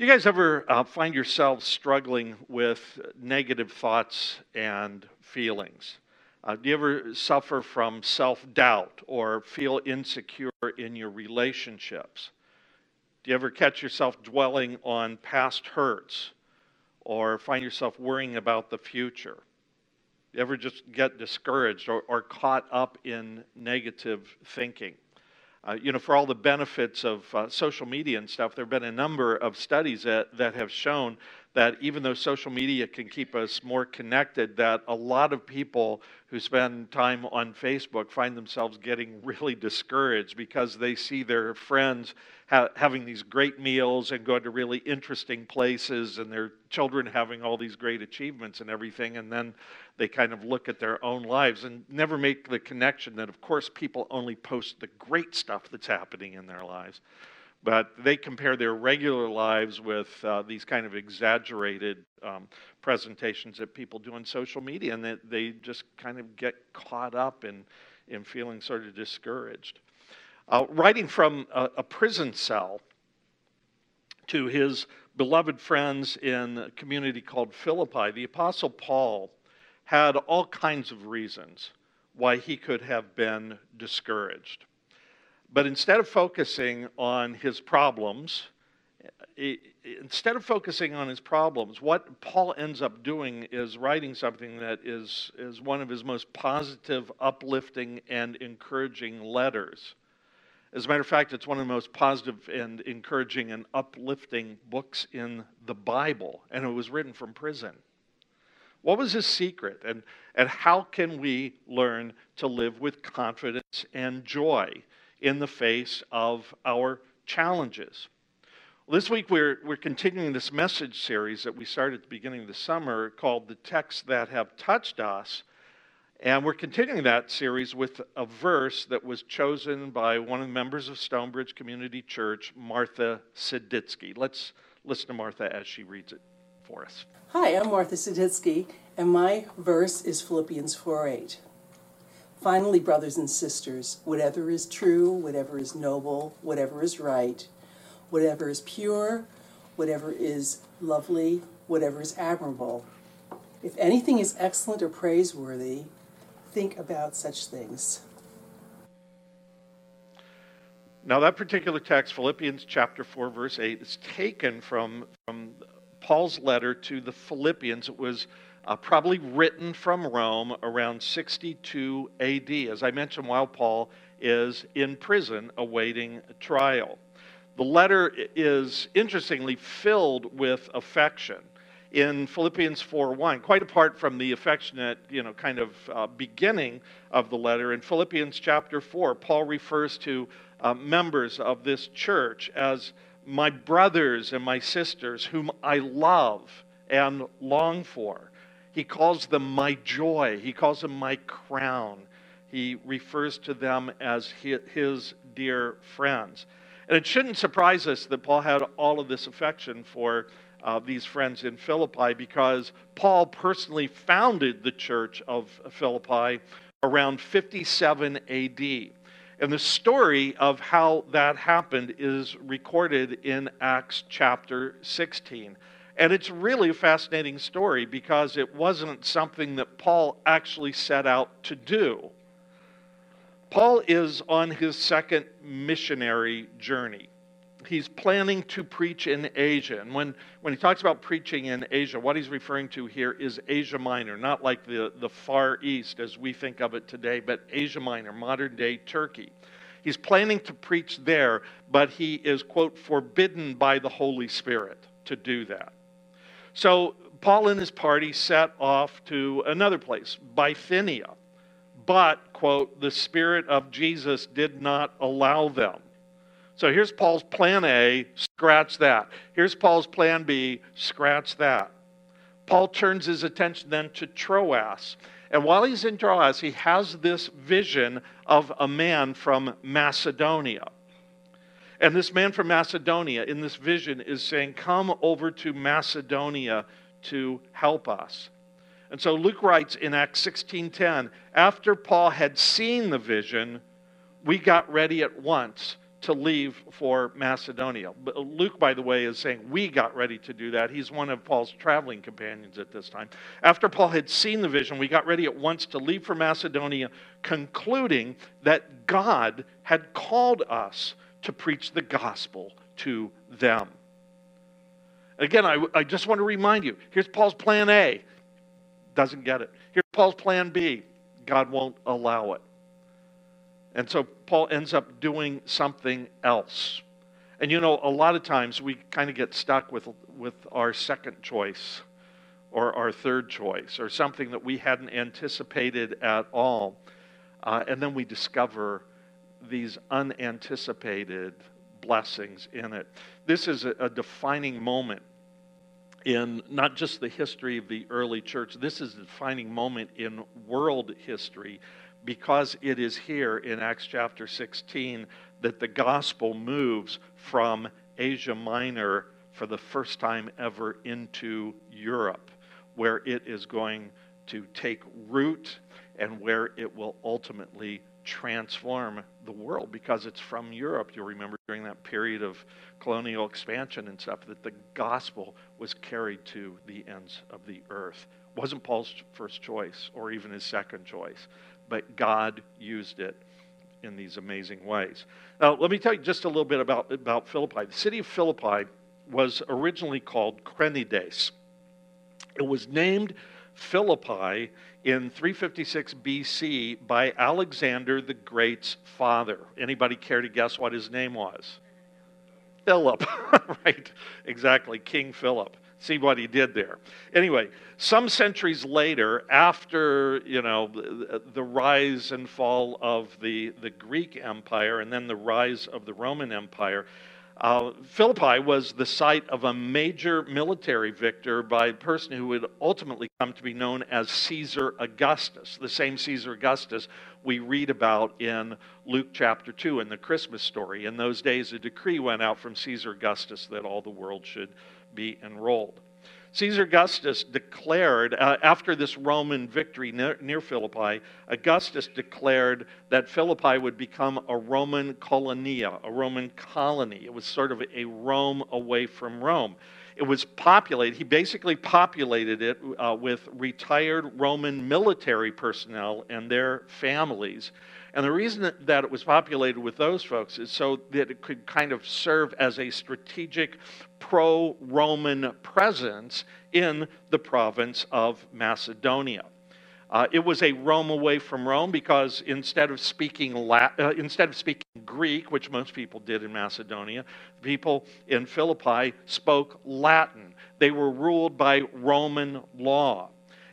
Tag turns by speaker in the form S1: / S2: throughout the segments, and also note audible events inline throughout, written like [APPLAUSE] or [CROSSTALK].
S1: You guys ever uh, find yourselves struggling with negative thoughts and feelings? Uh, do you ever suffer from self doubt or feel insecure in your relationships? Do you ever catch yourself dwelling on past hurts or find yourself worrying about the future? You ever just get discouraged or, or caught up in negative thinking? Uh, you know, for all the benefits of uh, social media and stuff, there have been a number of studies that, that have shown that even though social media can keep us more connected, that a lot of people who spend time on Facebook find themselves getting [LAUGHS] really discouraged because they see their friends ha- having these great meals and going to really interesting places and their children having all these great achievements and everything. And then they kind of look at their own lives and never make the connection that, of course, people only post the great stuff that's happening in their lives. But they compare their regular lives with uh, these kind of exaggerated um, presentations that people do on social media, and they, they just kind of get caught up in, in feeling sort of discouraged. Uh, writing from a, a prison cell to his beloved friends in a community called Philippi, the Apostle Paul had all kinds of reasons why he could have been discouraged. But instead of focusing on his problems, instead of focusing on his problems, what Paul ends up doing is writing something that is, is one of his most positive, uplifting, and encouraging letters. As a matter of fact, it's one of the most positive and encouraging and uplifting books in the Bible, and it was written from prison. What was his secret? And, and how can we learn to live with confidence and joy in the face of our challenges? Well, this week we're, we're continuing this message series that we started at the beginning of the summer called The Texts That Have Touched Us. And we're continuing that series with a verse that was chosen by one of the members of Stonebridge Community Church, Martha Siditsky. Let's listen to Martha as she reads it for us.
S2: Hi, I'm Martha Siditsky, and my verse is Philippians 4 8. Finally, brothers and sisters, whatever is true, whatever is noble, whatever is right, whatever is pure, whatever is lovely, whatever is admirable, if anything is excellent or praiseworthy, think about such things.
S1: Now, that particular text, Philippians chapter 4, verse 8, is taken from, from Paul's letter to the Philippians. It was uh, probably written from Rome around 62 AD, as I mentioned, while Paul is in prison awaiting trial. The letter is interestingly filled with affection. In Philippians 4:1, quite apart from the affectionate, you know, kind of uh, beginning of the letter, in Philippians chapter 4, Paul refers to uh, members of this church as my brothers and my sisters, whom I love and long for. He calls them my joy. He calls them my crown. He refers to them as his dear friends. And it shouldn't surprise us that Paul had all of this affection for uh, these friends in Philippi because Paul personally founded the church of Philippi around 57 AD. And the story of how that happened is recorded in Acts chapter 16. And it's really a fascinating story because it wasn't something that Paul actually set out to do. Paul is on his second missionary journey. He's planning to preach in Asia. And when, when he talks about preaching in Asia, what he's referring to here is Asia Minor, not like the, the Far East as we think of it today, but Asia Minor, modern day Turkey. He's planning to preach there, but he is, quote, forbidden by the Holy Spirit to do that. So Paul and his party set off to another place, Bithynia. But, quote, the Spirit of Jesus did not allow them. So here's Paul's plan A, scratch that. Here's Paul's plan B, scratch that. Paul turns his attention then to Troas. And while he's in Troas, he has this vision of a man from Macedonia. And this man from Macedonia in this vision is saying, Come over to Macedonia to help us. And so Luke writes in Acts 16:10, after Paul had seen the vision, we got ready at once to leave for Macedonia. Luke, by the way, is saying we got ready to do that. He's one of Paul's traveling companions at this time. After Paul had seen the vision, we got ready at once to leave for Macedonia, concluding that God had called us to preach the gospel to them. Again, I, I just want to remind you here's Paul's plan A. Doesn't get it. Here's Paul's plan B. God won't allow it. And so Paul ends up doing something else. And you know, a lot of times we kind of get stuck with, with our second choice or our third choice or something that we hadn't anticipated at all. Uh, and then we discover these unanticipated blessings in it. This is a, defining moment in not just the history of the early church, this is a defining moment in world history because it is here in Acts chapter 16 that the gospel moves from Asia Minor for the first time ever into Europe, where it is going to take root and where it will ultimately transform the world because it's from Europe. You'll remember during that period of colonial expansion and stuff that the gospel was carried to the ends of the earth. It wasn't Paul's first choice or even his second choice, but God used it in these amazing ways. Now, let me tell you just a little bit about, about Philippi. The city of Philippi was originally called Crenides. It was named Philippi in 356 BC by Alexander the Great's father. Anybody care to guess what his name was? Philip, [LAUGHS] right? Exactly, King Philip. See what he did there. Anyway, some centuries later, after you know the, rise and fall of the, the Greek Empire and then the rise of the Roman Empire, uh, Philippi was the site of a major military victory by a person who would ultimately come to be known as Caesar Augustus, the same Caesar Augustus we read about in Luke chapter 2 in the Christmas story. In those days, a decree went out from Caesar Augustus that all the world should be enrolled. Caesar Augustus declared, uh, after this Roman victory near, near, Philippi, Augustus declared that Philippi would become a Roman colonia, a Roman colony. It was sort of a Rome away from Rome. It was populated, he basically populated it uh, with retired Roman military personnel and their families. And the reason that it was populated with those folks is so that it could kind of serve as a strategic pro Roman presence in the province of Macedonia. Uh, it was a Rome away from Rome because instead of speaking La- uh, instead of speaking Greek, which most people did in Macedonia, people in Philippi spoke Latin. They were ruled by Roman law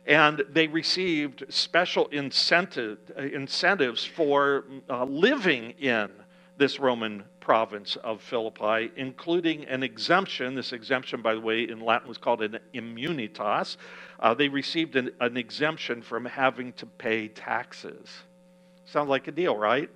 S1: and they received special incentive, incentives for uh, living in this Roman province of Philippi, including an exemption. This exemption, by the way, in Latin was called an immunitas. Uh, they received an, an exemption from having to pay taxes. Sounds like a deal, right?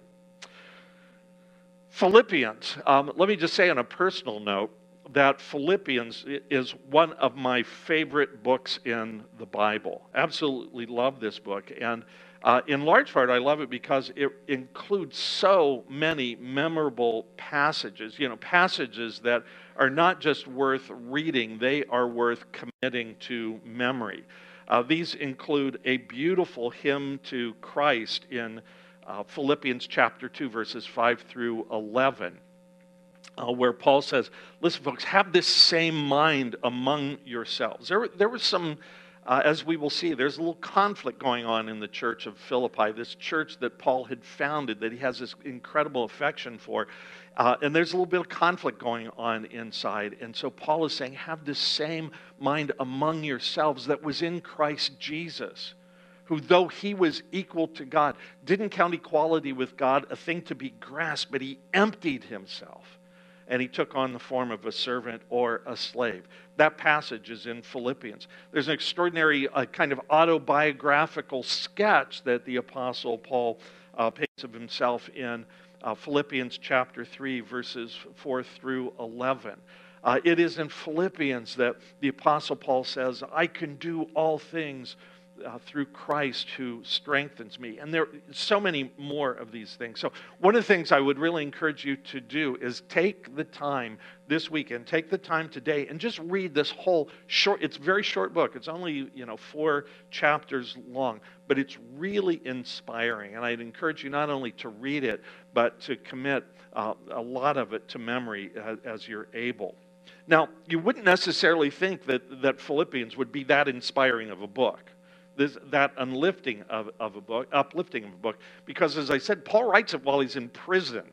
S1: Philippians. Um, let me just say on a personal note, that Philippians is one of my favorite books in the Bible. Absolutely love this book. And uh, in large part, I love it because it includes so many memorable passages, you know, passages that are not just worth reading, they are worth committing to memory. Uh, these include a beautiful hymn to Christ in uh, Philippians chapter 2, verses 5 through 11 uh, where Paul says, Listen, folks, have this same mind among yourselves. There, there was some, uh, as we will see, there's a little conflict going on in the church of Philippi, this church that Paul had founded, that he has this incredible affection for. Uh, and there's a little bit of conflict going on inside. And so Paul is saying, Have this same mind among yourselves that was in Christ Jesus who, though he was equal to God, didn't count equality with God a thing to be grasped, but he emptied himself and he took on the form of a servant or a slave. That passage is in Philippians. There's an extraordinary uh, kind of autobiographical sketch that the Apostle Paul uh, paints of himself in uh, Philippians chapter 3, verses 4 through 11. Uh, it is in Philippians that the Apostle Paul says, I can do all things uh, through Christ who strengthens me. And there are so many more of these things. So, one of the things I would really encourage you to do is take the time this weekend, take the time today, and just read this whole short, it's very short book. It's only, you know, four chapters long, but it's really inspiring. And I'd encourage you not only to read it, but to commit uh, a lot of it to memory as, as you're able. Now, you wouldn't necessarily think that, that Philippians would be that inspiring of a book, this, that unlifting of, of a book, uplifting of a book, because as I said, Paul writes it while he's in prison.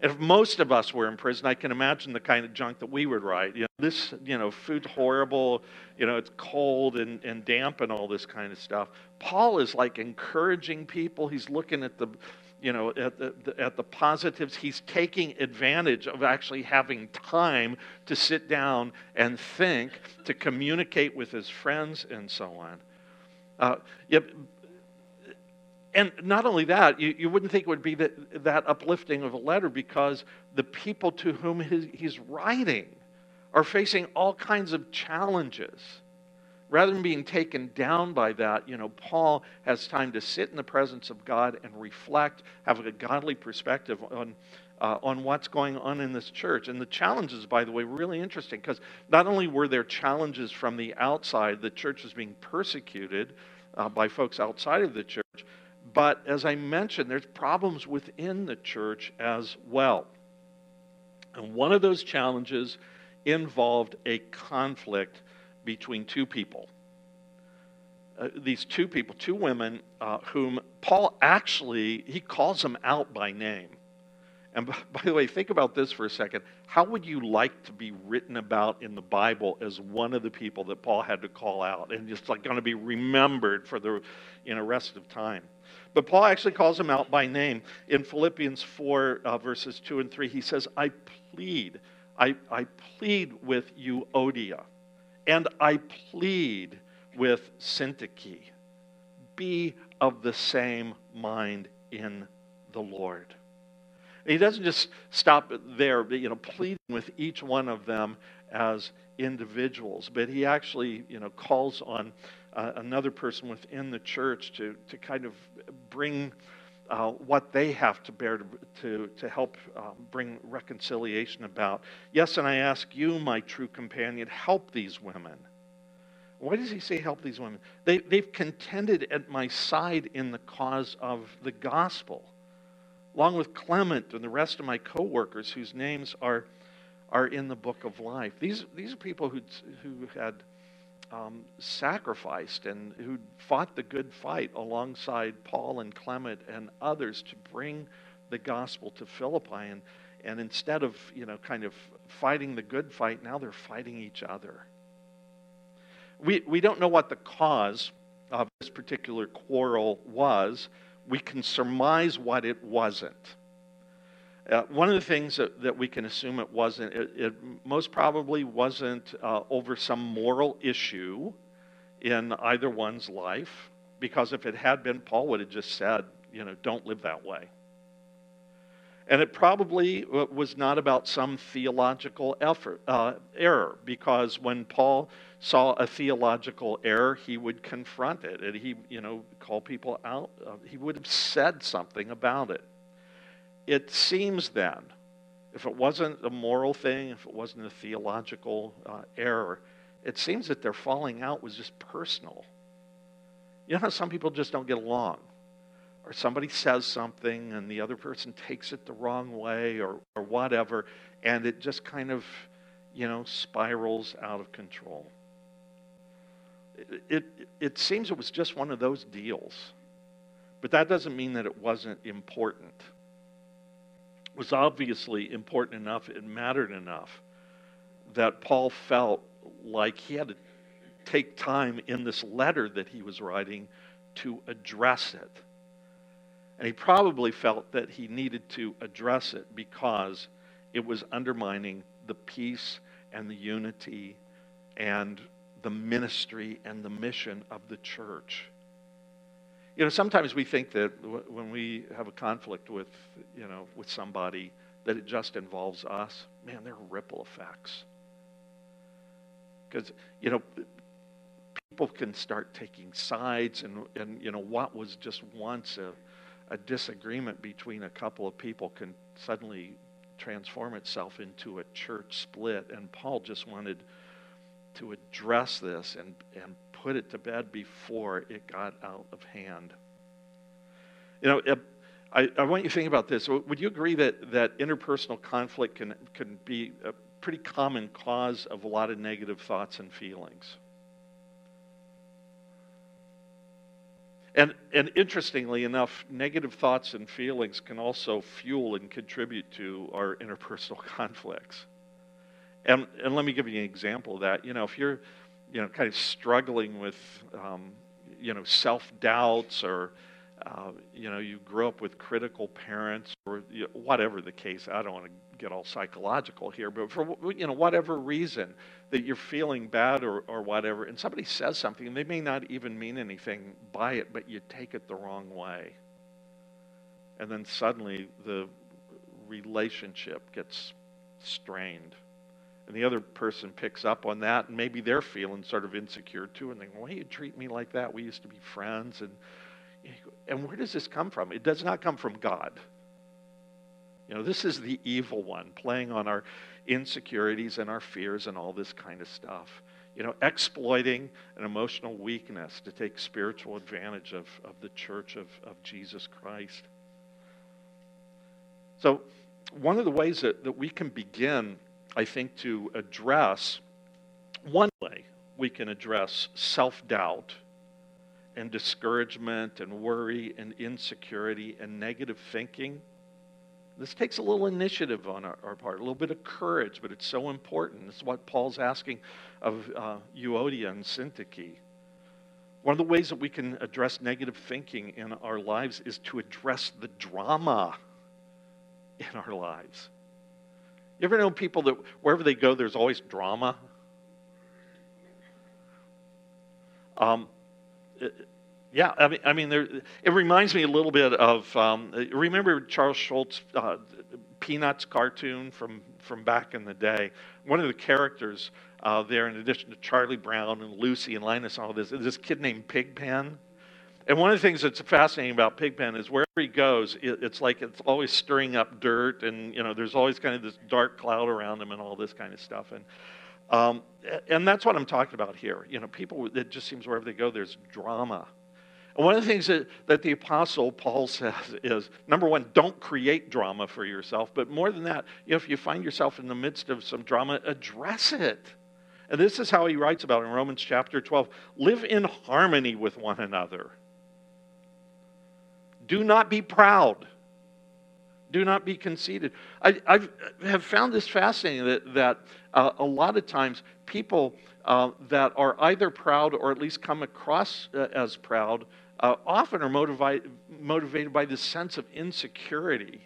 S1: If most of us were in prison, I can imagine the kind of junk that we would write. You know, this, you know, food's horrible, you know, it's cold and, and damp and all this kind of stuff. Paul is like encouraging people. He's looking at the, you know, at the, at the positives. He's taking advantage of actually having time to sit down and think, to communicate with his friends, and so on. Uh, yeah, and not only that, you, you wouldn't think it would be that, that uplifting of a letter because the people to whom his, he's writing are facing all kinds of challenges rather than being taken down by that, you know, Paul has time to sit in the presence of God and reflect, have a godly perspective on. Uh, on what's going on in this church. And the challenges, by the way, really interesting because not only were there challenges from the outside, the church was being persecuted uh, by folks outside of the church, but as I mentioned, there's problems within the church as well. And one of those challenges involved a conflict between two people. Uh, these two people, two women, uh, whom Paul actually he calls them out by name. And [LAUGHS] by the way, think about this for a second. How would you like to be written about in the Bible as one of the people that Paul had to call out and just like going to be remembered for the you know rest of time? But Paul actually calls them out by name in Philippians 4 uh, verses 2 and 3. He says, "I plead, I, I plead with Euodia." And I plead with Syntyche be of the same mind in the Lord. He doesn't just stop there, you know, pleading with each one of them as individuals, but he actually, you know, calls on uh, another person within the church to, to kind of bring uh, what they have to bear to, to, to help uh, bring reconciliation about. Yes, and I ask you, my true companion, help these women. Why does he say help these women? They, they've contended at my side in the cause of the gospel, along with Clement and the rest of my co workers whose names are, are in the book of life. These, these are people who who had um, sacrificed and who fought the good fight alongside Paul and Clement and others to bring the gospel to Philippi. And, and instead of, you know, kind of fighting the good fight, now they're fighting each other. We, we don't know what the cause of this particular quarrel was. We can surmise what it wasn't. Uh, one of the things that, that we can assume it wasn't, it, it most probably wasn't uh, over some moral issue in either one's life, because if it had been, Paul would have just said, you know, don't live that way. And it probably was not about some theological effort, uh, error, because when Paul saw a theological error, he would confront it, and he, you know, call people out. Uh, he would have said something about it it seems then, if it wasn't a moral thing, if it wasn't a theological uh, error, it seems that their falling out was just personal. You know how some people just don't get along? Or somebody says something and the other person takes it the wrong way or, or whatever, and it just kind of, you know, spirals out of control. It, it, it seems it was just one of those deals. But that doesn't mean that it wasn't important was obviously important enough, it mattered enough that Paul felt like he had to take time in this letter that he was writing to address it. And he probably felt that he needed to address it because it was undermining the peace and the unity and the ministry and the mission of the church. You know, sometimes we think that when we have a conflict with, you know, with somebody, that it just involves us. Man, there are ripple effects. Because, you know, people can start taking sides, and, and you know, what was just once a, a disagreement between a couple of people can suddenly transform itself into a church split. And Paul just wanted to address this and, and put it to bed before it got out of hand. You know, I, I want you to think about this. Would you agree that, that interpersonal conflict can, can be a pretty common cause of a lot of negative thoughts and feelings? And, and interestingly enough, negative thoughts and feelings can also fuel and contribute to our interpersonal [LAUGHS] conflicts. And, and let me give you an example of that. You know, if you're, you know, kind of struggling with, um, you know, self doubts or, uh, you know, you grew up with critical parents or you know, whatever the case, I don't want to get all psychological here, but for, you know, whatever reason that you're feeling bad or, or whatever, and somebody says something, and they may not even mean anything by it, but you take it the wrong way. And then suddenly the relationship gets strained. And the other person picks up on that, and maybe they're feeling sort of insecure too, and they go, Why you treat me like that? We used to be friends. And, and where does this come from? It does not come from God. You know, this is the evil one playing on our insecurities and our fears and all this kind of stuff. You know, exploiting an emotional weakness to take spiritual advantage of, of the church of, of Jesus Christ. So, one of the ways that, that we can begin, I think, to address one way we can address self doubt and discouragement and worry and insecurity and negative thinking this takes a little initiative on our, our, part, a little bit of courage, but it's so important. It's what Paul's asking of uh, Euodia and Syntyche. One of the ways that we can address negative thinking in our lives is to address the drama in our lives. You ever know people that wherever they go, there's always drama? Um, yeah, I mean, I mean, there, it reminds me a little bit of um, remember Charles Schulz uh, Peanuts cartoon from from back in the day. One of the characters uh, there, in addition to Charlie Brown and Lucy and Linus, and all this, is this kid named Pigpen. And one of the things that's fascinating about Pigpen is wherever he goes, it, it's like it's always stirring up dirt, and you know, there's always kind of this dark cloud around him and all this kind of stuff. And um, and that's what I'm talking about here. You know, people, it just seems wherever they go, there's drama. And one of the things that, that the Apostle Paul [LAUGHS] says is number one, don't create drama for yourself. But more than that, if you find yourself in the midst of some drama, address it. And this is how he writes about it in Romans chapter 12 live in harmony with one another. Do not be proud. Do not be conceited. I I've, have found this fascinating that, that uh, a lot of times people uh, that are either proud or at least come across uh, as proud uh, often are motivated, motivated by this sense of insecurity.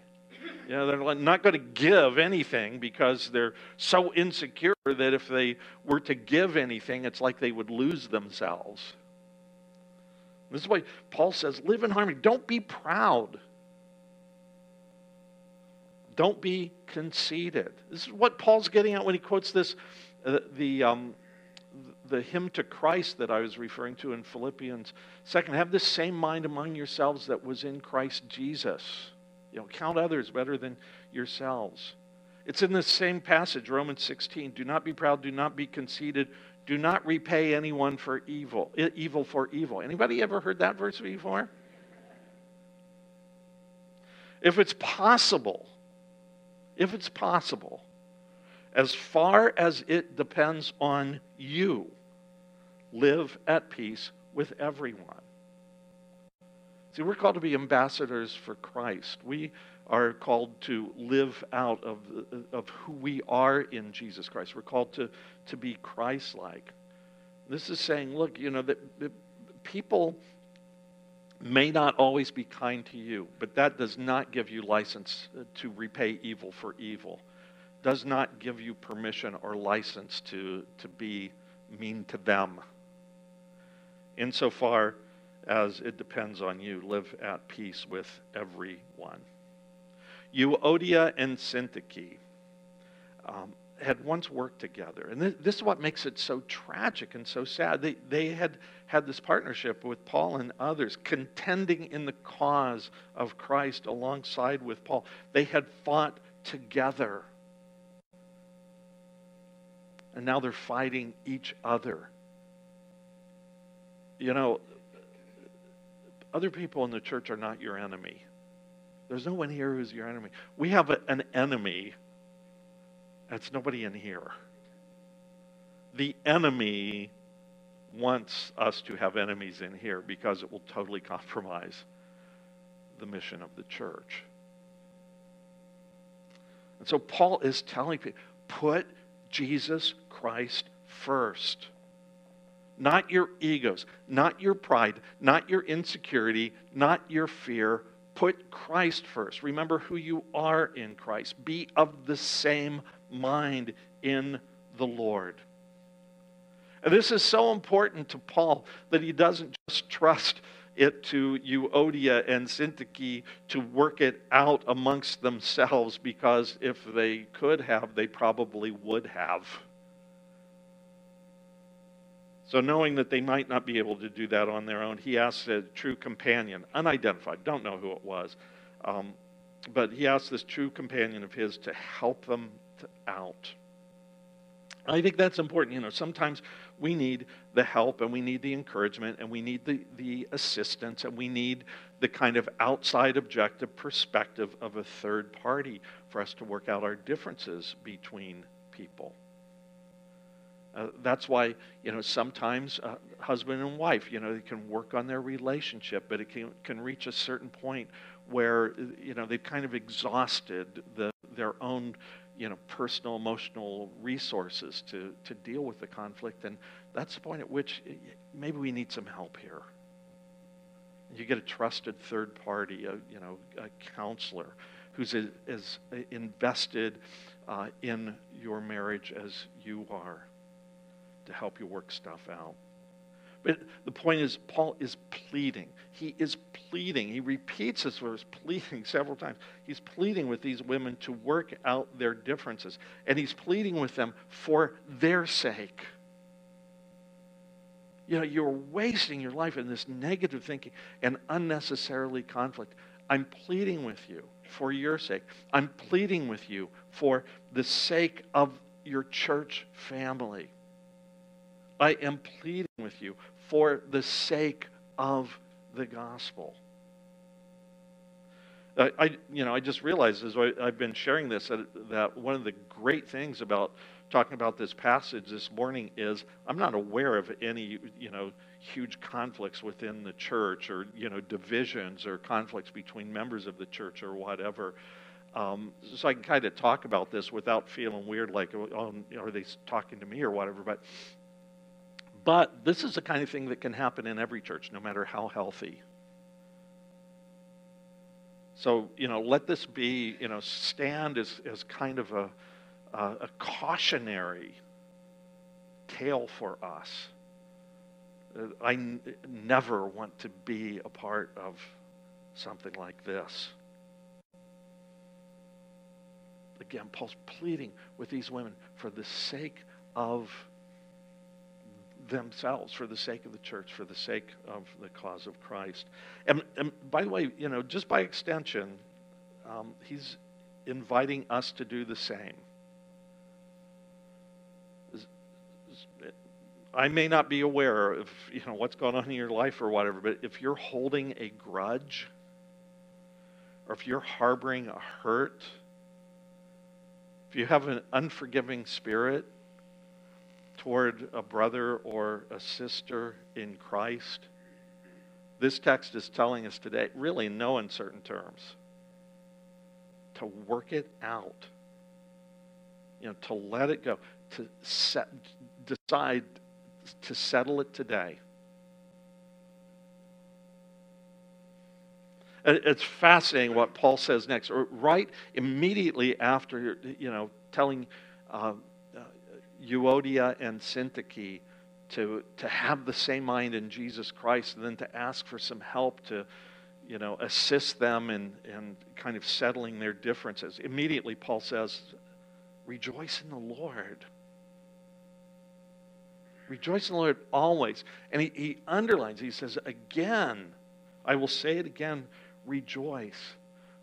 S1: You know, they're not going to give anything because they're so insecure that if they were to give anything, it's like they would lose themselves. This is why Paul says, live in harmony. Don't be proud. Don't be conceited. This is what Paul's getting at when he quotes this, uh, the, um, the hymn to Christ that I was referring to in Philippians. Second, have this same mind among yourselves that was in Christ Jesus. You know, count others better than yourselves. It's in the same passage, Romans 16. Do not be proud, do not be conceited, do not repay anyone for evil, evil for evil. Anybody ever heard that verse before? If it's possible, if it's possible, as far as it depends on you, live at peace with everyone. See, we're called to be ambassadors for Christ. We are called to live out of, of who we are in Jesus Christ. We're called to, to be Christ like. This is saying, look, you know, that, that people may not always be kind to you, but that does not give you license uh, to repay evil for evil. Does not give you permission or license to, to be mean to them insofar as it depends on you. Live at peace with everyone. Euodia and Syntyche. Um, had once worked together. And this, this, is what makes it so tragic and so sad. They, they had had this partnership with Paul and others, contending in the cause of Christ alongside with Paul. They had fought together. And now they're fighting each other. You know, other people in the church are not your enemy. There's no one here who's your enemy. We have a, an enemy. That's nobody in here. The enemy wants us to have enemies in here because it will totally compromise the mission of the church. And so Paul is telling people put Jesus Christ first. Not your egos, not your pride, not your insecurity, not your fear. Put Christ first. Remember who you are in Christ. Be of the same mind in the Lord. And this is so important to Paul that he doesn't just trust it to Euodia and Syntyche to work it out amongst themselves because if they could have, they probably would have. So, knowing that they might not be able to do that on their own, he asked a true companion, unidentified, don't know who it was, um, but he asked this true companion of his to help them out. I think that's important. You know, sometimes we need the help and we need the encouragement and we need the, the assistance and we need the kind of outside objective perspective of a third party for us to work out our differences between people. Uh, that's why, you know, sometimes uh, husband and wife, you know, they can work on their relationship, but it can, can reach a certain point where, you know, they've kind of exhausted the, their own you know, personal, emotional resources to, to deal with the conflict. And that's the point at which maybe we need some help here. You get a trusted third party, a, you know, a counselor who's as, as invested uh, in your marriage as you are to help you work stuff out. But the point is, Paul is pleading. He is pleading. He repeats this verse, pleading several times. He's pleading with these women to work out their differences. And he's pleading with them for their sake. You know, you're wasting your life in this negative thinking and unnecessarily conflict. I'm pleading with you for your sake. I'm pleading with you for the sake of your church family. I am pleading with you for the sake of the gospel. I, I, you know, I just realized as I, have been sharing this that, that one of the great things about talking about this passage this morning is I'm not aware of any, you know, huge conflicts within the church or, you know, divisions or conflicts between members of the church or whatever. Um, so I can kind of talk about this without feeling weird, like, oh, are they talking to me or whatever? But but this is the kind of thing that can happen in every church, no matter how healthy. So, you know, let this be, you know, stand as, as kind of a, a, a cautionary tale for us. Uh, I n- never want to be a part of something like this. Again, Paul's pleading with these women for the sake of themselves for the sake of the church, for the sake of the cause of Christ. And, and by the way, you know, just by extension, um, he's inviting us to do the same. I may not be aware of you know what's going on in your life or whatever, but if you're holding a grudge, or if you're harboring a hurt, if you have an unforgiving spirit, toward a brother or a sister in Christ, this text is telling us today, really no uncertain terms, to work it out, you know, to let it go, to set, decide to settle it today. It's fascinating what Paul says next, or right immediately after, you know, telling uh, Euodia and Syntyche to, to have the same mind in Jesus Christ and then to ask for some help to, you know, assist them in, in kind of settling their differences. Immediately, Paul says, rejoice in the Lord. Rejoice in the Lord always. And he, he underlines, he says, again, I will say it again, rejoice.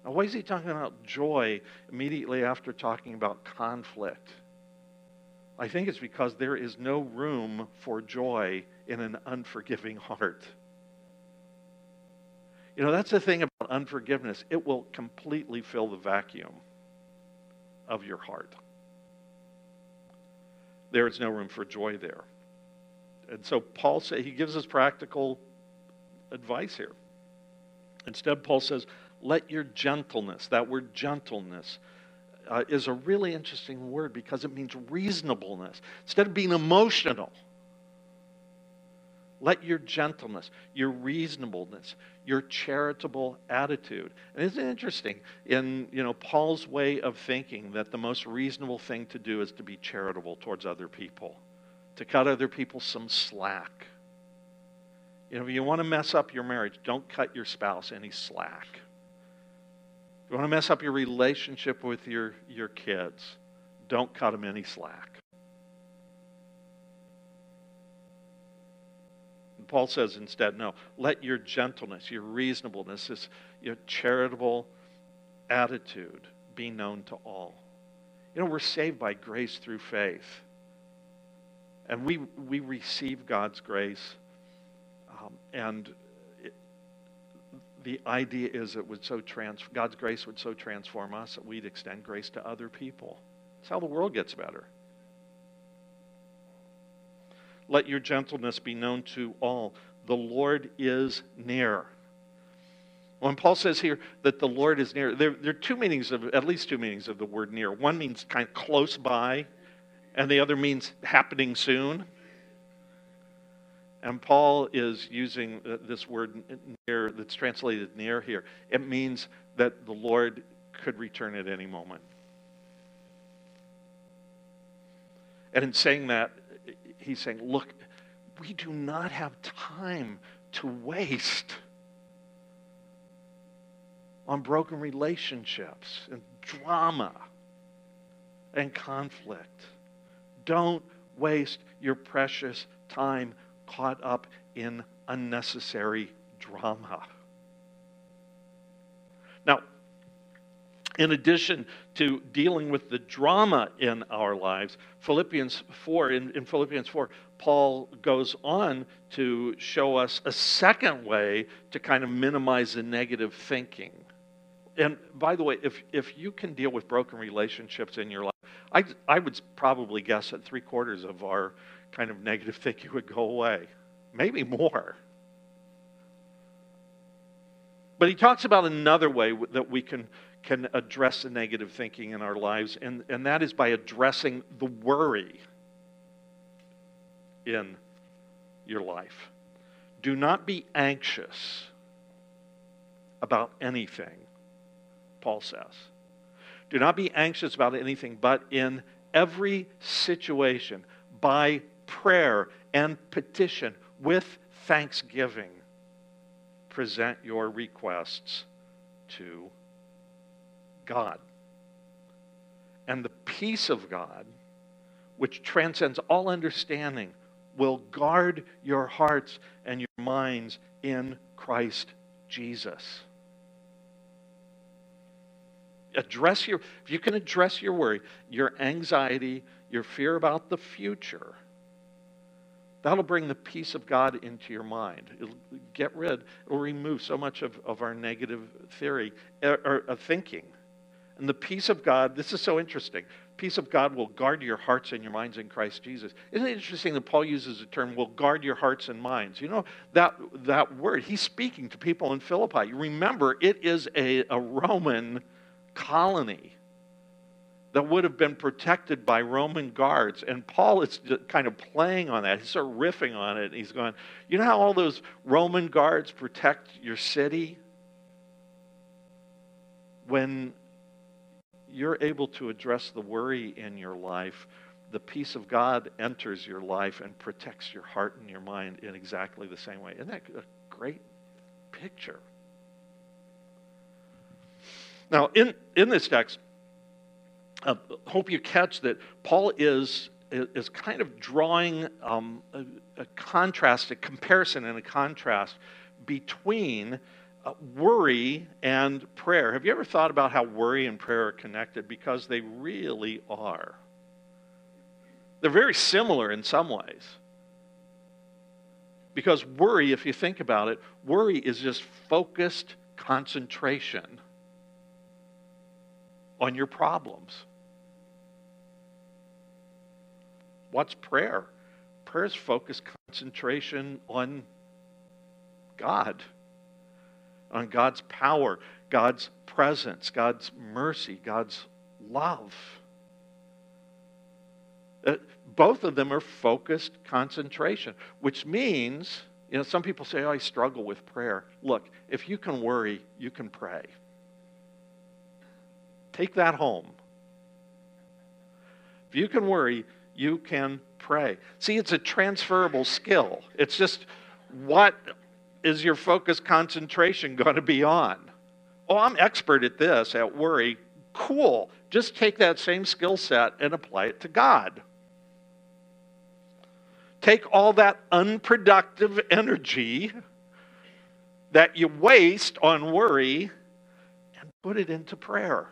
S1: Now, why is he talking about joy immediately after talking about conflict? I think it's because there is no room for joy in an unforgiving heart. You know, that's the thing about unforgiveness. It will completely fill the vacuum of your heart. There is no room for joy there. And so Paul says, he gives us practical advice here. Instead, Paul says, let your gentleness, that word gentleness, uh, is a really interesting word because it means reasonableness. Instead of being emotional, let your gentleness, your reasonableness, your charitable attitude. And isn't it interesting in you know Paul's way of thinking that the most reasonable thing to do is to be charitable towards other people, to cut other people some slack. You know, if you want to mess up your marriage, don't cut your spouse any slack. You want to mess up your relationship with your, your kids, don't cut them any slack. Paul says instead, no, let your gentleness, your reasonableness, this your charitable attitude be known to all. You know, we're saved by grace through faith. And we, we receive God's grace. Um, and the idea is it would so trans, God's grace would so transform us that we'd extend grace to other people. That's how the world gets better. Let your gentleness be known to all. The Lord is near. When Paul says here that the Lord is near, there, there, are two meanings of, at least two meanings of the word near. One means kind of close by, and the other means happening soon. And Paul is using uh, this word near that's translated near here. It means that the Lord could return at any moment. And in saying that, he's saying, look, we do not have time to waste on broken relationships and drama and conflict. Don't waste your precious time caught up in unnecessary drama. Now, in addition to dealing with the drama in our lives, Philippians 4, in, in, Philippians 4, Paul goes on to show us a second way to kind of minimize the negative thinking. And by the way, if, if you can deal with broken relationships in your life, I, I would probably guess that three quarters of our kind of negative thinking [LAUGHS] would go away, maybe more. But he talks about another way that we can can address the negative thinking in our lives, and, and that is by addressing the worry in your life. Do not be anxious about anything, Paul says. Do not be anxious about anything, but in every situation, by prayer and petition, with thanksgiving, present your requests to God. And the peace of God, which transcends all understanding, will guard your hearts and your minds in Christ Jesus. Address your, if you can address your worry, your anxiety, your fear about the future, that'll bring the peace of God into your mind. It'll get rid, it'll remove so much of, of our negative theory er, or, or, or thinking. And the peace of God, this is so interesting. Peace of God will guard your hearts and your minds in Christ Jesus. Isn't it interesting that Paul uses the term will guard your hearts and minds? You know, that, that word, he's speaking to people in Philippi. Remember, it is a, a Roman colony that would have been protected by Roman guards. And Paul is kind of playing on that. He's sort of riffing on it. He's going, You know how all those Roman guards protect your city? When you're able to address the worry in your life, the peace of God enters your life and protects your heart and your mind in exactly the same way. Isn't that a great picture? Now, in, in this text, uh, hope you catch that Paul is, is kind of drawing um, a, a, contrast, a comparison and a contrast between uh, worry and prayer. Have you ever thought about how worry and prayer are connected? Because they really are. They're very similar in some ways. Because worry, if you think about it, worry is just focused concentration on your problems. What's prayer? Prayer is focused concentration on God, on God's power, God's presence, God's mercy, God's love. Uh, both of them are focused concentration, which means, you know, some people say, oh, I struggle with prayer. Look, if you can worry, you can pray. Take that home. If you can worry, you can pray. See, it's a transferable skill. It's just what is your focus concentration [LAUGHS] going to be on? Oh, I'm expert at this, at worry. Cool. Just take that same skill set and apply it to God. Take all that unproductive energy that you waste on worry and put it into prayer.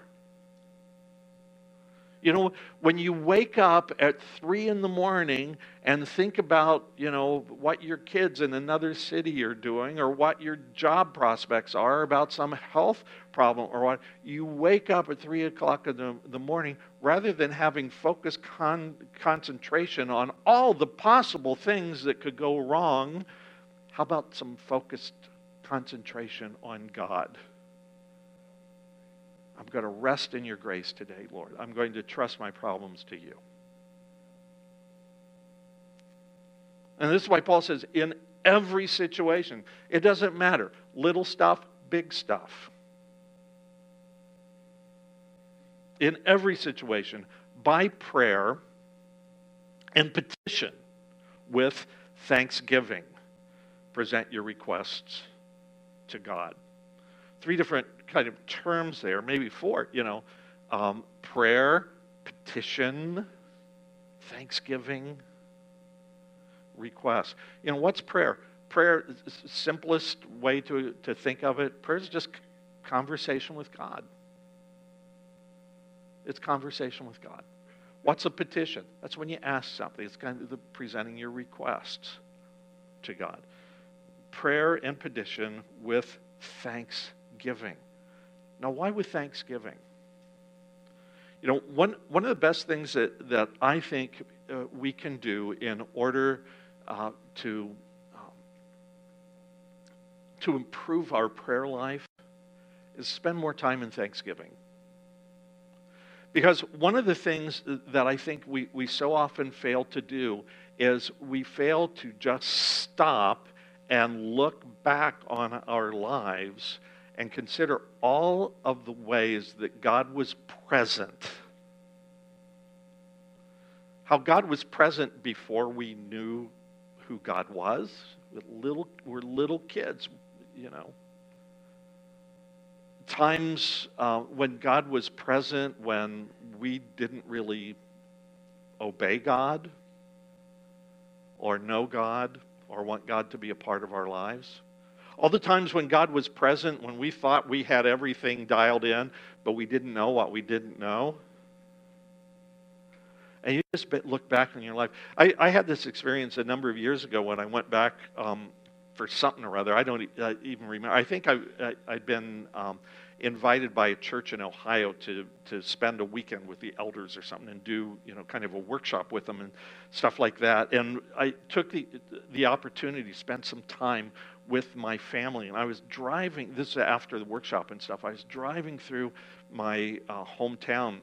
S1: You know, when you wake up at three in the morning and think about, you know, what your kids in another city are doing or what your job prospects are about some health problem or what, you wake up at three o'clock in the, the morning rather than having focused con- concentration on all the possible things that could go wrong. How about some focused concentration on God? I'm going to rest in your grace today, Lord. I'm going to trust my problems to you. And this is why Paul says, in every situation, it doesn't matter. Little stuff, big stuff. In every situation, by prayer and petition with thanksgiving, present your requests to God. Three different kind of terms there, maybe four, you know, um, prayer, petition, thanksgiving, request. You know, what's prayer? Prayer, simplest way to, to think of it, prayer is just conversation with God. It's conversation with God. What's a petition? That's when you ask something. It's kind of the presenting your requests to God. Prayer and petition with thanksgiving. Now, why with Thanksgiving? You know, one, one of the best things that, that I think uh, we can do in order uh, to, um, to improve our prayer life is spend more time in Thanksgiving. Because one of the things that I think we, we so often fail to do is we fail to just stop and look back on our lives and consider all of the ways that God was present. How God was present before we knew who God was. Little, we're little kids, you know. Times uh, when God was present when we didn't really obey God or know God or want God to be a part of our lives. All the times when God was present, when we thought we had everything dialed in, but we didn't know what we didn't know. And you just look back on your life. I, I had this experience a number of years ago when I went back um, for something or other. I don't even remember. I think I, I, had been um, invited by a church in Ohio to, to spend a weekend with the elders or something and do, you know, kind of a workshop with them and stuff like that. And I took the, the opportunity to spend some time with my family. And I was driving, this is after the workshop and stuff, I was driving through my uh, hometown.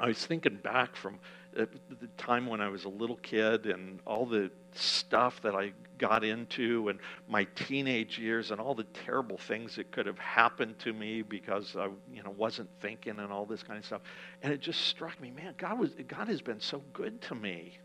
S1: I was thinking back from the time when I was a little kid and all the stuff that I got into and my teenage years and all the terrible things that could have happened to me because I you know wasn't thinking and all this kind of stuff. And it just struck me, man, God was God has been so good to me.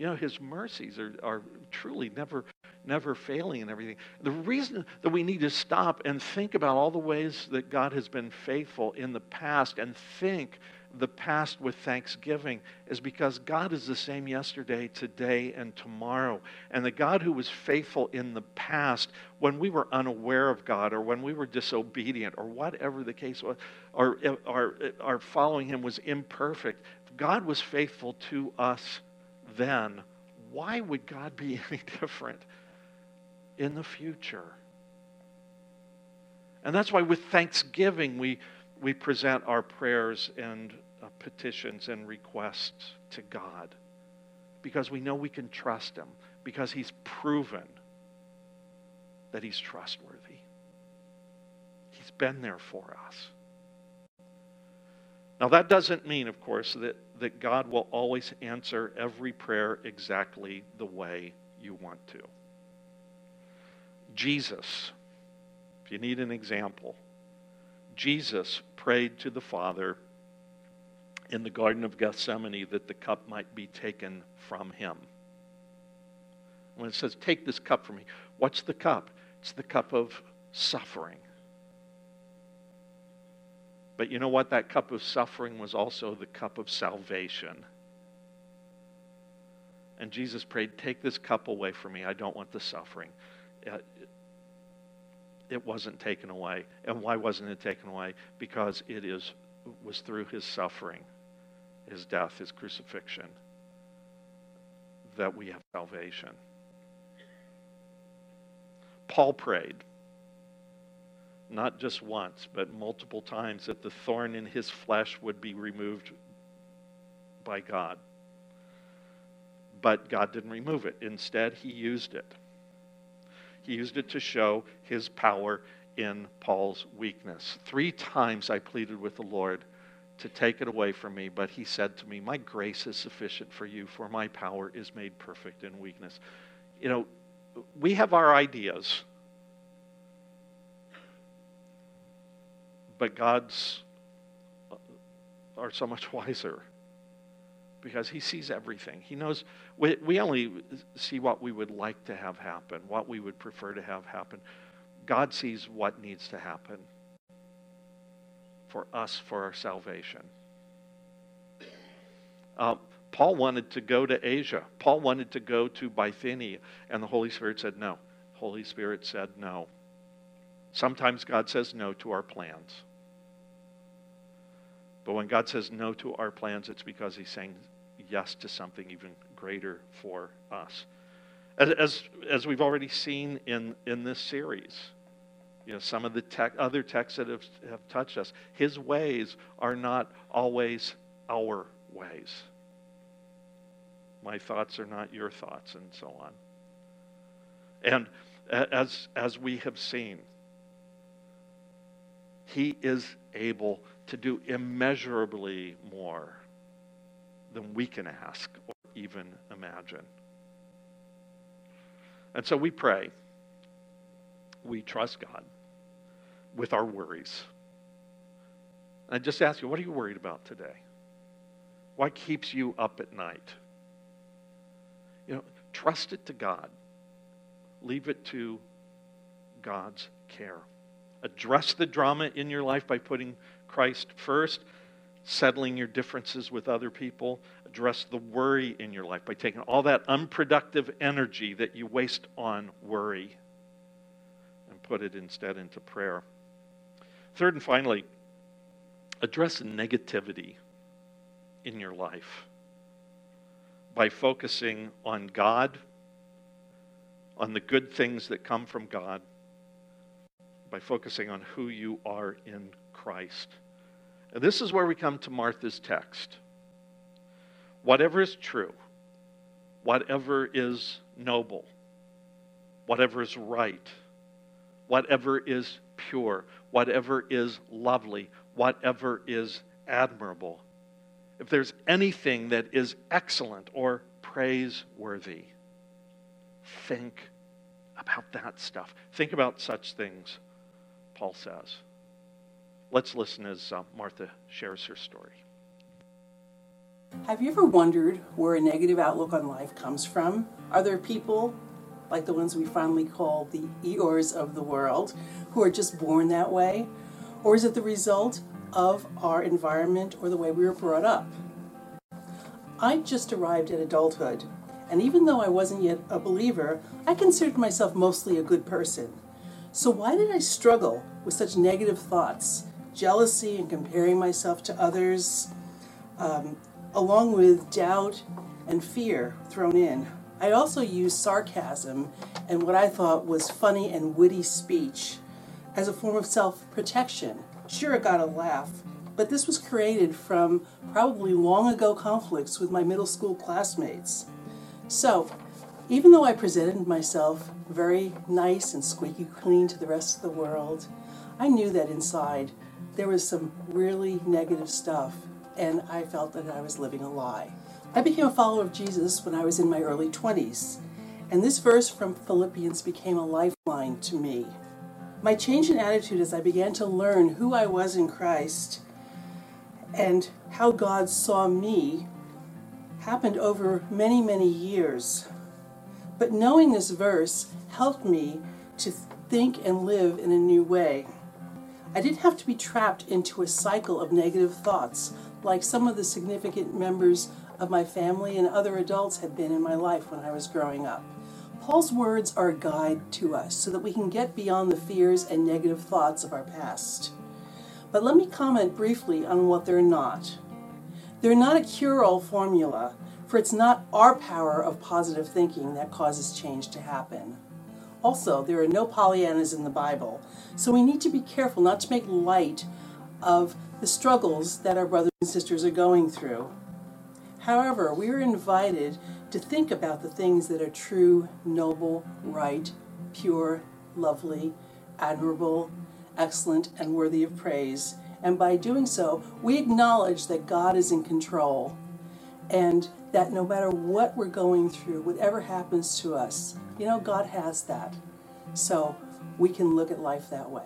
S1: You know, his mercies are, are truly never, never failing and everything. The reason that we need to stop and think about all the ways that God has been faithful in the past and think the past with thanksgiving is because God is the same yesterday, today, and tomorrow. And the God who was faithful in the past, when we were unaware of God or when we were disobedient or whatever the case was, or, or following Him was imperfect, God was faithful to us then. Why would God be [LAUGHS] any different in the future? And that's why with thanksgiving we, we present our prayers and uh, petitions and requests to God because we know we can trust Him, because He's proven that He's trustworthy. He's been there for us. Now, that doesn't mean, of course, that, that God will always answer every prayer exactly the way you want to. Jesus, if you need an example, Jesus prayed to the Father in the Garden of Gethsemane that the cup might be taken from him. When it says, Take this cup from me, what's the cup? It's the cup of suffering. But you know what? That cup of suffering was also the cup of salvation. And Jesus prayed, Take this cup away from me. I don't want the suffering. Uh, it wasn't taken away. And why wasn't it taken away? Because it is, was through his suffering, his death, his crucifixion, that we have salvation. Paul prayed not just once, but multiple times, that the thorn in his flesh would be removed by God. But God didn't remove it. Instead, he used it. He used it to show his power in Paul's weakness. Three times I pleaded with the Lord to take it away from me, but he said to me, My grace is sufficient for you, for my power is made perfect in weakness. You know, we have our ideas But God's uh, are so much [LAUGHS] wiser because he sees everything. He knows we, we only see what we would like to have happen, what we would prefer to have happen. God sees what needs to happen for us for our salvation. Uh, Paul wanted to go to Asia. Paul wanted to go to Bithynia, and the Holy Spirit said no. Holy Spirit said no. Sometimes God says no to our plans. But when God says no to our plans, it's because He's saying yes to something even greater for us. As, as, as we've already seen in, in this series, you know, some of the other texts that have, have touched us, His ways are not always our ways. My thoughts are not your thoughts, and so on. And as, as we have seen, He is able to do immeasurably more than we can ask or even imagine. And so we pray. We trust God with our worries. I just ask you, what are you worried about today? What keeps you up at night? You know, trust it to God. Leave it to God's care. Address the drama in your life by putting Christ first, settling your differences with other people, address the worry in your life by taking all that unproductive energy that you waste on worry and put it instead into prayer. Third and finally, address negativity in your life by focusing on God, on the good things that come from God, by focusing on who you are in Christ. And this is where we come to Martha's text. Whatever is true, whatever is noble, whatever is right, whatever is pure, whatever is lovely, whatever is admirable, if there's anything that is excellent or praiseworthy, think about that stuff. Think about such things, Paul says. Let's listen as uh, Martha shares her story.
S2: Have you ever wondered where a negative outlook on life comes from? Are there people like the ones we finally call the Eeyores of the world, who are just born that way? Or is it the result of our environment or the way we were brought up? I just arrived at adulthood, and even though I wasn't yet a believer, I considered myself mostly a good person. So, why did I struggle with such negative thoughts, jealousy, and comparing myself to others, um, along with doubt and fear thrown in? I also used sarcasm and what I thought was funny and witty speech as a form of self protection. Sure, it got a laugh, but this was created from probably long ago conflicts with my middle school classmates. So, even though I presented myself very nice and squeaky clean to the rest of the world, I knew that inside there was some really negative stuff, and I felt that I was living a lie. I became a follower of Jesus when I was in my early 20s, and this verse from Philippians became a lifeline to me. My change in attitude as I began to learn who I was in Christ and how God saw me happened over many, many years. But knowing this verse helped me to think and live in a new way. I didn't have to be trapped into a cycle of negative thoughts like some of the significant members of my family and other adults had been in my life when I was growing up. Paul's words are a guide to us so that we can get beyond the fears and negative thoughts of our past. But let me comment briefly on what they're not. They're not a cure all formula, for it's not our power of positive thinking that causes change to happen. Also, there are no Pollyannas in the Bible, so we need to be careful not to make light of the struggles that our brothers and sisters are going through. However, we are invited to think about the things that are true, noble, right, pure, lovely, admirable, excellent, and worthy of praise. And by doing so, we acknowledge that God is in control and that no matter what we're going through, whatever happens to us, you know, God has that. So we can look at life that way.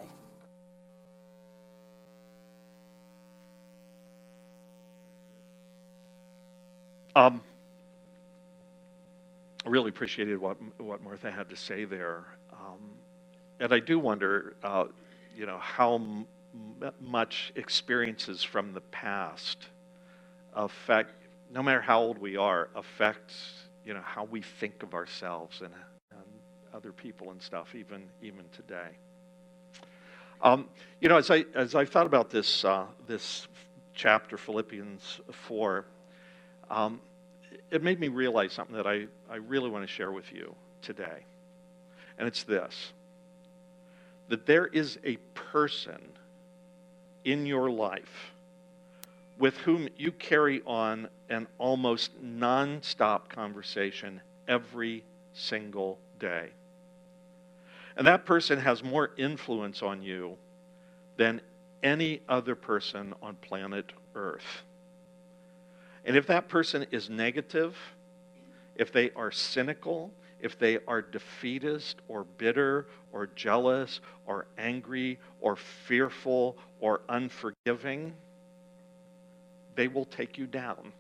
S1: Um, I really appreciated what what Martha had to say there, um, and I do wonder, uh, you know, how m- much experiences from the past affect, no matter how old we are, affects you know, how we think of ourselves and, and other people and stuff, even even today. Um, you know, as I as I thought about this uh, this chapter, Philippians four. Um, it made me realize something that I, I really want to share with you today. And it's this that there is a person in your life with whom you carry on an almost nonstop conversation every single day. And that person has more influence on you than any other person on planet Earth. And if that person is negative, if they are cynical, if they are defeatist or bitter or jealous or angry or fearful or unforgiving, they will take you down.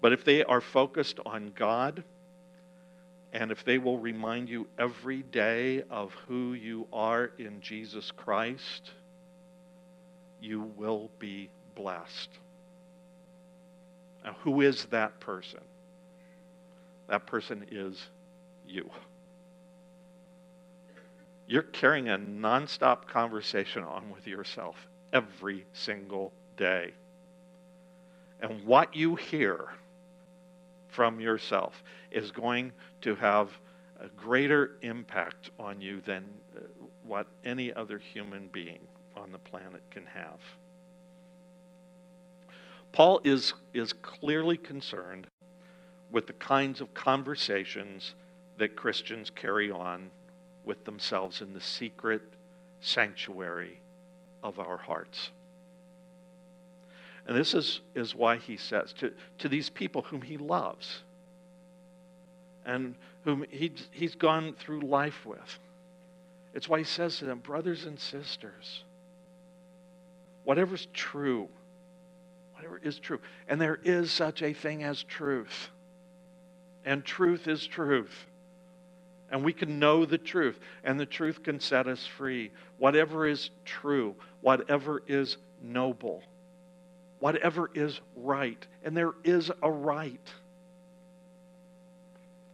S1: But if they are focused on God, and if they will remind you every day of who you are in Jesus Christ, you will be blessed. Now, who is that person? That person is you. You're carrying a nonstop conversation on with yourself every single day. And what you hear from yourself is going to have a greater impact on you than uh, what any other human being on the planet can have. Paul is, is clearly concerned with the kinds of conversations that Christians carry on with themselves in the secret sanctuary of our hearts. And this is, is why he says to, to these people whom he loves and whom he, he's gone through life with, it's why he says to them, brothers and sisters, whatever's true, whatever is true. And there is such a thing as truth. And truth is truth. And we can know the truth, and the truth can set us free. Whatever is true, whatever is noble, whatever is right, and there is a right.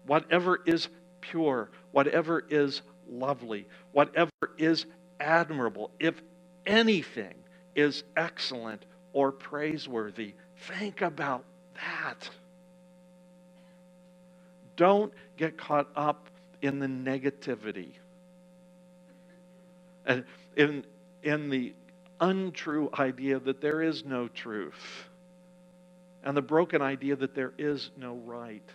S1: Whatever is pure, whatever is lovely, whatever is admirable, if anything is excellent or praiseworthy, think about that. Don't get caught up in the negativity and in, in the untrue idea that there is no truth and the broken idea that there is no right.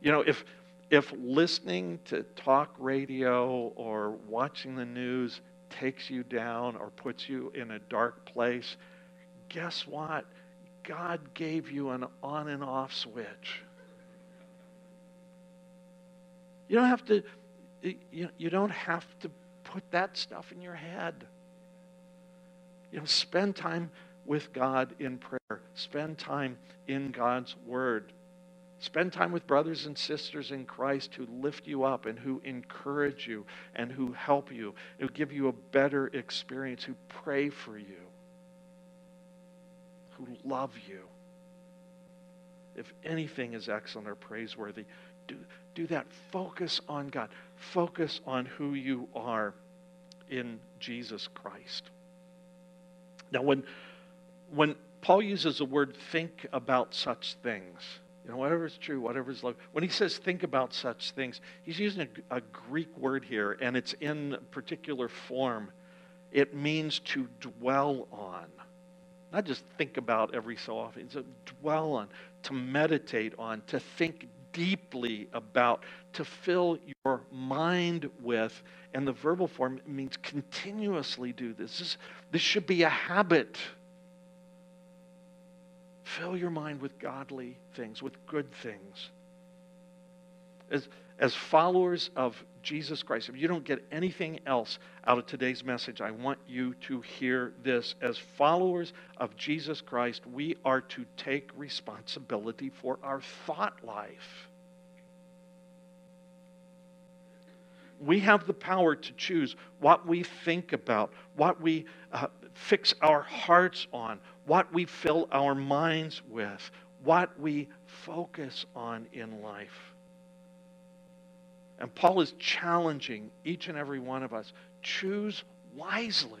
S1: You know, if, if listening to talk radio or watching the news takes you down or puts you in a dark place, guess what? God gave you an on and off switch. You don't have to you, don't have to put that stuff in your head. You know, spend time with God in prayer. Spend time in God's word. Spend time with brothers and sisters in Christ who lift you up and who encourage you and who help you, and who give you a better experience, who pray for you, who love you. If anything is excellent or praiseworthy, do, do that. Focus on God. Focus on who you are in Jesus Christ. Now, when, when Paul uses the word think about such things, you know, whatever is true, whatever is love. When he says think about such things, he's using a, a Greek word here, and it's in particular form. It means to dwell on. Not just think about every so often, it's to dwell on, to meditate on, to think deeply about, to fill your mind with. And the verbal form means continuously do this. This, this should be a habit. Fill your mind with godly things, with good things. As, as followers of Jesus Christ, if you don't get anything else out of today's message, I want you to hear this. As followers of Jesus Christ, we are to take responsibility for our thought life. We have the power to choose what we think about, what we uh, fix our hearts on, what we fill our minds with, what we focus on in life. And Paul is challenging each and every one of us choose wisely.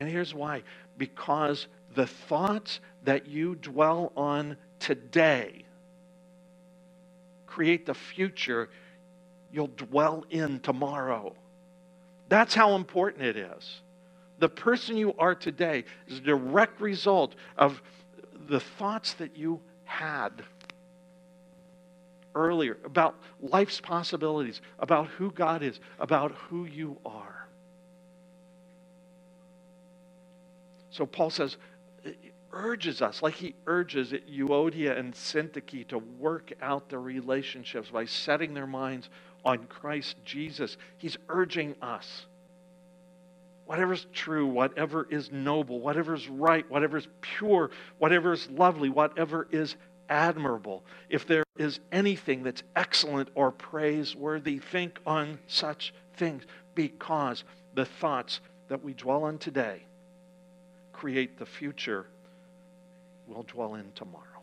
S1: And here's why because the thoughts that you dwell on today create the future you'll dwell in tomorrow. That's how important it is the person you are today is a direct result of the thoughts that you had earlier about life's possibilities, about who God is, about who you are. So Paul says, urges us, like he urges Euodia and Syntyche to work out their relationships by setting their minds on Christ Jesus. He's urging us whatever's true, whatever is noble, whatever is right, whatever is pure, whatever is lovely, whatever is admirable, if there is anything that's excellent or praiseworthy, think on such things because the thoughts that we dwell on today create the future we'll dwell in tomorrow.